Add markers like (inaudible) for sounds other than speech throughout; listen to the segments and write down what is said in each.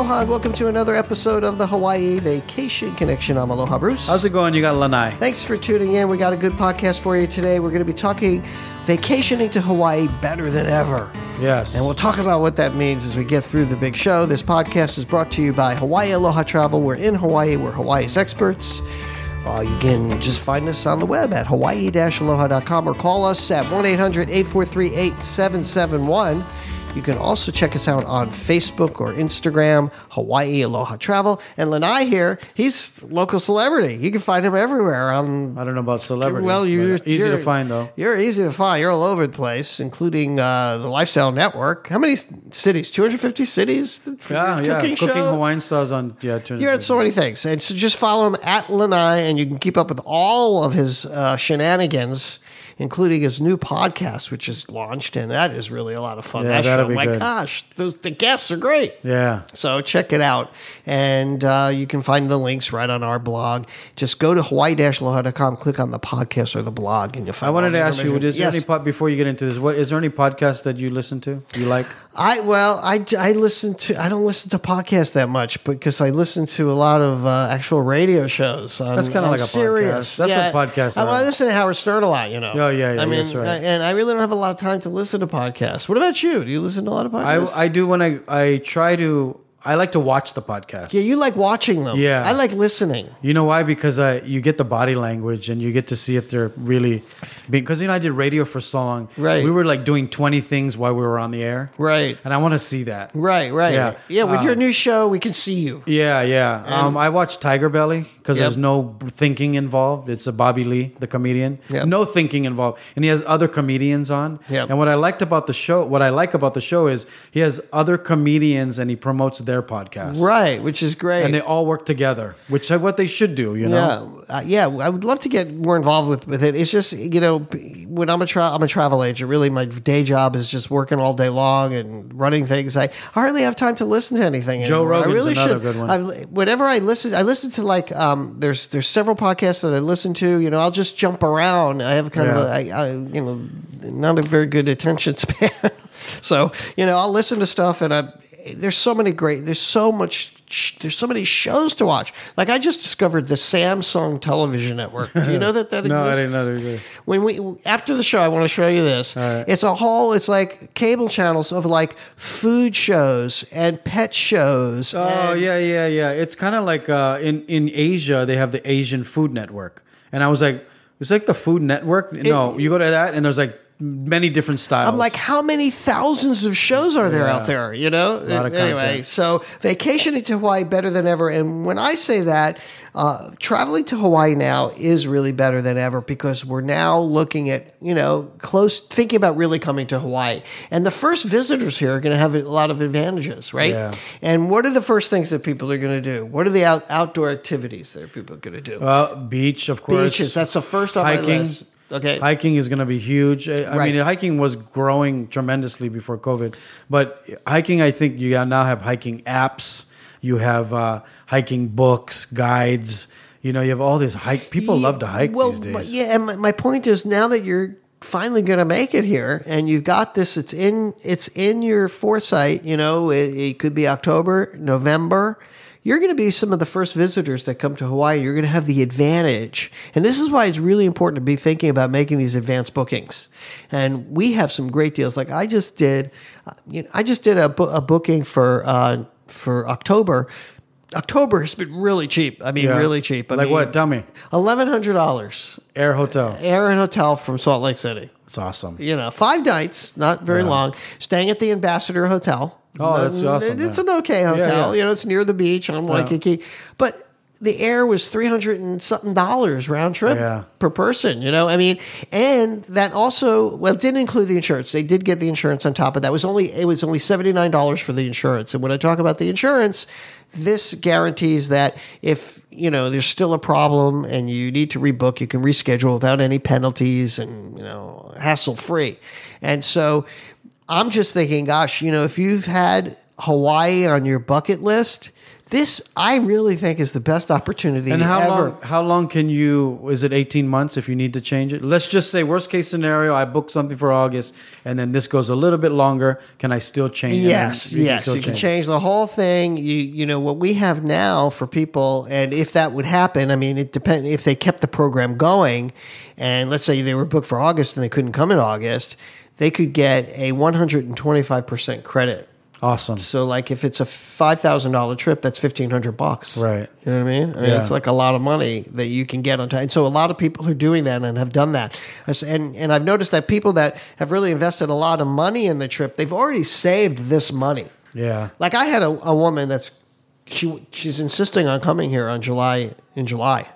Aloha and welcome to another episode of the Hawaii Vacation Connection. I'm Aloha Bruce. How's it going? You got Lanai. Thanks for tuning in. We got a good podcast for you today. We're going to be talking vacationing to Hawaii better than ever. Yes. And we'll talk about what that means as we get through the big show. This podcast is brought to you by Hawaii Aloha Travel. We're in Hawaii, we're Hawaii's experts. Uh, you can just find us on the web at hawaii-aloha.com or call us at 1-800-843-8771. You can also check us out on Facebook or Instagram, Hawaii Aloha Travel. And Lanai here, he's local celebrity. You can find him everywhere on I don't know about celebrity. well, you're easy you're- to find though. You're easy to find. You're all over the place, including uh, the Lifestyle Network. How many cities? 250 cities Yeah, yeah. cooking Cooking. Hawaiian styles on yeah. You're at so many things, and so just follow him at Lanai, and you can keep up with all of his uh, shenanigans, including his new podcast, which is launched, and that is really a lot of fun. Yeah, that that'll show, be my good. gosh, those, the guests are great. yeah. So check it out. And uh, you can find the links right on our blog. Just go to hawaii-aloha.com, click on the podcast or the blog, and you'll find I wanted to ask you. Is there any pod before you get into this? What is there any podcast that you listen to? You like? I well, I, I listen to I don't listen to podcasts that much because I listen to a lot of uh, actual radio shows. On, That's kinda on like a Sirius. podcast. That's what podcasts I, I listen to Howard Stern a lot. You know. Yeah, yeah, I mean, that's right. I- and I really don't have a lot of time to listen to podcasts. What about you? Do you listen to a lot of podcasts? I do when I I try to. I like to watch the podcast. yeah, you like watching them. Yeah. I like listening. You know why? Because uh, you get the body language and you get to see if they're really because you know I did radio for so long. Right. We were like doing twenty things while we were on the air. Right. And I want to see that. Right. Right. Yeah. Yeah. With your new show, we can see you. Yeah, yeah. Um, I watched TigerBelly because Yep. there's no thinking involved. It's a Bobby Lee, the comedian. Yep. No thinking involved, and he has other comedians on. Yep. And what I liked about the show, what I like about the show is he has other comedians and he promotes their podcast. Right. Which is great. And they all work together, which is what they should do. You know. Yeah, uh, yeah. I would love to get more involved with, with it. It's just you know when I'm a tra- I'm a travel agent. Really, my day job is just working all day long and running things. I hardly have time to listen to anything. Joe anymore. I really another should. good one. I've, whenever I listen, I listen to like um, Um, there's there's several podcasts that I listen to. You know, I'll just jump around. I have kind of a I, I, you know not a very good attention (laughs) span. so you know, I'll listen to stuff and I. There's so many great. There's so much. There's so many shows to watch. Like I just discovered the Samsung Television Network. Do you know that that exists? (laughs) No, I didn't know was When we after the show, I want to show you this. right. It's a whole. It's like cable channels of like food shows and pet shows. Oh yeah, yeah, yeah. It's kind of like uh, in in Asia they have the Asian Food Network, and I was like, it's like the Food Network. No, you go to that and there's like many different styles. I'm like, how many thousands of shows are there Yeah. out there? You know. lot of anyway, content. so vacationing to Hawaii better than ever. And when I say that, uh, traveling to Hawaii now is really better than ever because we're now looking at you know close thinking about really coming to Hawaii. And the first visitors here are going to have a lot of advantages, right? Yeah. And what are the first things that people are going to do? What are the out, outdoor activities that people are going to do? well, beach, of course. Beaches. That's the first on my list. Okay. Hiking is going to be huge. I, I Right. mean, hiking was growing tremendously before COVID, but hiking, I think you now have hiking apps. You have uh, hiking books, guides. You know, you have all these hike. People love to hike well, these days. but yeah, and my, my point is now that you're finally going to make it here and you've got this it's in it's in your foresight you know it, it could be october november you're going to be some of the first visitors that come to hawaii. You're going to have the advantage. And this is why it's really important to be thinking about making these advanced bookings. And we have some great deals. Like i just did uh, you know, i just did a, bo- a booking for uh, for october october has been really cheap i mean Yeah. really cheap I like mean, what? Tell me. Eleven hundred dollars. Air Hotel. Air and hotel from Salt Lake City. It's awesome. You know, five nights, not very long. Staying at the Ambassador Hotel. Oh, that's awesome, It's an okay hotel. yeah. You know, it's near the beach on Waikiki, but. The air was three hundred and something dollars round trip Yeah. per person. You know, I mean, and that also well it didn't include the insurance. They did get the insurance on top of that. It was only it was only seventy nine dollars for the insurance. And when I talk about the insurance, this guarantees that if you know there's still a problem and you need to rebook, you can reschedule without any penalties and you know hassle free. And so I'm just thinking, gosh, you know, if you've had Hawaii on your bucket list, this I really think is the best opportunity And how ever. long? How long can you? Is it eighteen months if you need to change it? Let's just say worst case scenario. I booked something for August, and then this goes a little bit longer. Can I still change? Yes, yes, you can change the whole thing. You you know what we have now for people, and if that would happen, I mean, it depends if they kept the program going, and let's say they were booked for August and they couldn't come in August, they could get a one hundred and twenty five percent credit. Awesome. So like if it's a five thousand dollar trip, that's fifteen hundred bucks. Right. You know what I mean? I mean, Yeah. It's like a lot of money that you can get on time. And so a lot of people are doing that and have done that. And and I've noticed that people that have really invested a lot of money in the trip, they've already saved this money. Yeah. Like I had a, a woman that's she she's insisting on coming here on July in July.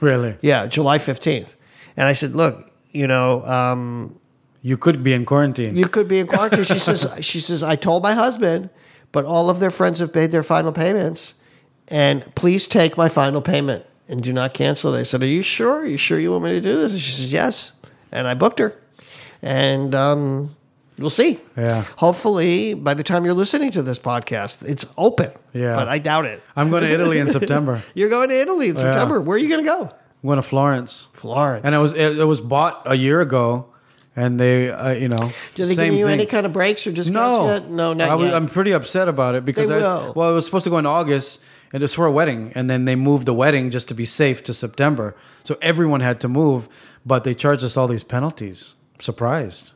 Really. Yeah, July fifteenth. And I said, look, you know, um, You could be in quarantine. you could be in quarantine. She says, (laughs) she says, I told my husband, but all of their friends have paid their final payments, and please take my final payment and do not cancel it. I said, Are you sure? Are you sure you want me to do this? And she says, Yes. And I booked her, and um, we'll see. Yeah. Hopefully, by the time you're listening to this podcast, it's open. Yeah. But I doubt it. I'm going to Italy in (laughs) September. You're going to Italy in September. Where are you going to go? I'm going to Florence, Florence. and it was it, it was bought a year ago, and they uh, you know Do they same give you thing. any kind of breaks or discounts No. No, not I was, yet. I'm pretty upset about it because I, well, it was supposed to go in August, and it's for a wedding, and then they moved the wedding just to be safe to September. So everyone had to move, but they charged us all these penalties. Surprised.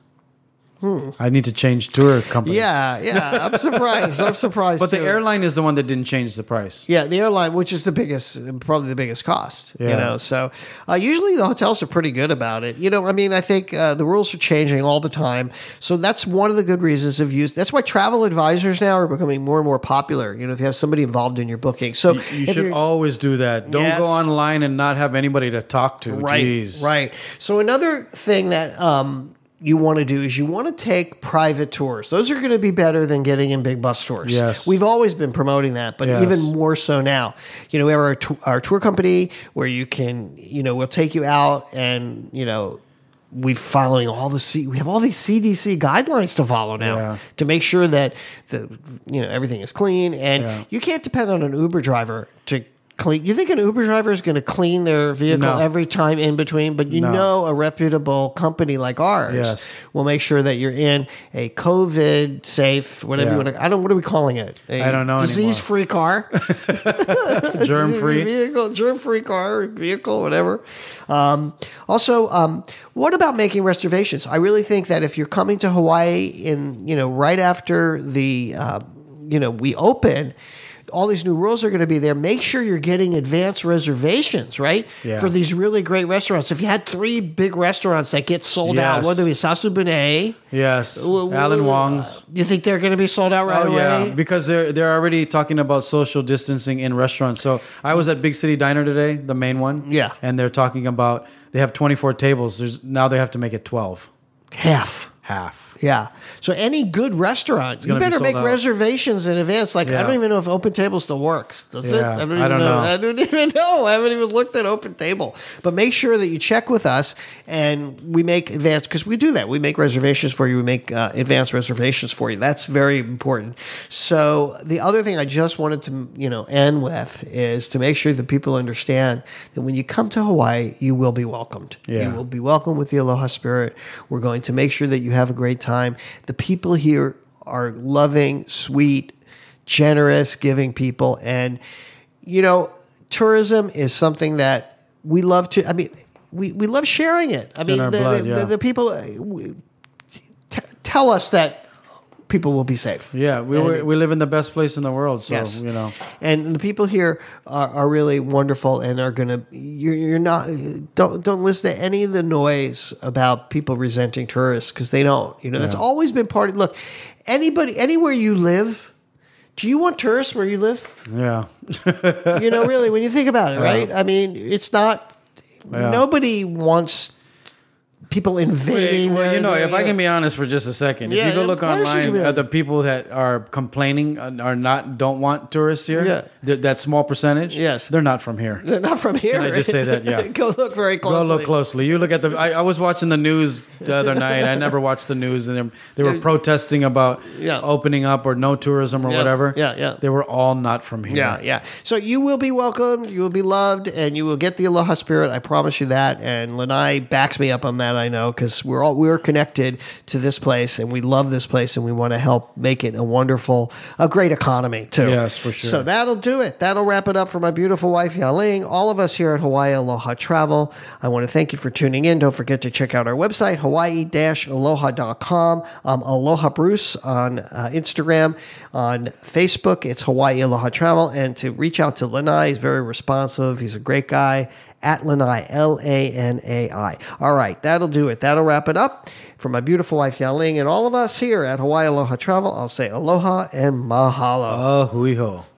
I need to change tour company. Hmm. yeah, yeah. I'm (laughs) surprised. I'm surprised. but the airline is the one that didn't change the price. Yeah, the airline, which is the biggest, probably the biggest cost. You know, so uh, usually the hotels are pretty good about it. You know, I mean, I think uh, the rules are changing all the time, so that's one of the good reasons of use. That's why travel advisors now are becoming more and more popular. You know, if you have somebody involved in your booking, so You if should always do that. Don't Yes. go online and not have anybody to talk to. Right, Jeez. right. So another thing that um, you want to do is you want to take private tours. Those are going to be better than getting in big bus tours. Yes. we've always been promoting that, but Yes. even more so now. You know, we have our, tou- our tour company where you can, you know, we'll take you out and you know. We're following all the C. We have all these CDC guidelines to follow now Yeah. to make sure that the you know everything is clean, and Yeah. you can't depend on an Uber driver to clean. You think an Uber driver is going to clean their vehicle No. every time in between, but you No. know a reputable company like ours Yes. will make sure that you're in a COVID safe, whatever you want to. I don't. What are we calling it? A I don't know Disease free car, (laughs) (laughs) Germ free. vehicle, germ free car, vehicle, whatever. Um, also, um, what about making reservations? I really think that if you're coming to Hawaii in you know right after the uh, you know we open. All these new rules are going to be there. Make sure you're getting advance reservations, right? Yeah. For these really great restaurants. If you had three big restaurants that get sold out, Yes. what do we? Sasabune. Yes. Uh, w- w- Alan Wong's. Uh, you think they're going to be sold out right Oh away? yeah, because they're they're already talking about social distancing in restaurants. So I was at Big City Diner today, the main one. Yeah. and they're talking about they have 24 tables. There's now they have to make it 12, Half. half. Yeah. So any good restaurant, you gonna be better sold make out. reservations in advance. Like I Yeah. don't even know if OpenTable still works. Does it? Yeah, I don't even I don't know. I don't (laughs) even know. I haven't even looked at OpenTable. But make sure that you check with us and we make advanced because we do that. We make reservations for you. We make uh, advanced reservations for you. That's very important. So the other thing I just wanted to you know end with is to make sure that people understand that when you come to Hawaii, you will be welcomed. Yeah. You will be welcomed with the Aloha Spirit. We're going to make sure that you have a great time. The people here are loving, sweet, generous, giving people. And, you know, tourism is something that we love to, I mean, we, we love sharing it. I mean, in our the, blood, the, yeah. the, the people uh, w- t- tell us that people will be safe. Yeah, we And- we live in the best place in the world. So Yes. you know, and the people here are, are really wonderful and are gonna you're, you're not don't don't listen to any of the noise about people resenting tourists because they don't you know that's always been part of look anybody anywhere you live do you want tourists where you live yeah, you know really when you think about it (laughs) right i mean it's not Yeah. nobody wants people invading. well, their- you know, their- if I can be honest for just a second, Yeah, if you go look online at the people that are complaining are not don't want tourists here, Yeah. th- that small percentage, Yes. they're not from here. They're not from here. Can I just say that? Yeah. (laughs) Go look very closely. Go look closely. You look at the. I, I was watching the news the other (laughs) night. I never watched the news, and they- they were protesting about Yeah. opening up or no tourism or Yeah, whatever. yeah, yeah. They were all not from here. Yeah, yeah. So you will be welcomed, you will be loved, and you will get the aloha spirit. I promise you that. And Lanai backs me up on that. I know because we're all we're connected to this place, and we love this place, and we want to help make it a wonderful, a great economy too. Yes, for sure. So that'll do it. That'll wrap it up for my beautiful wife Yaling. All of us here at Hawaii Aloha Travel. I want to thank you for tuning in. Don't forget to check out our website hawaii-aloha.com. Um, Aloha Bruce on uh, Instagram, on Facebook. It's Hawaii Aloha Travel, and to reach out to Lanai, he's very responsive. He's a great guy. At Lanai, L A N A I. All right, that'll do it. That'll wrap it up. For my beautiful wife Yaling and all of us here at Hawaii Aloha Travel, I'll say aloha and mahalo. Oh, hui hou.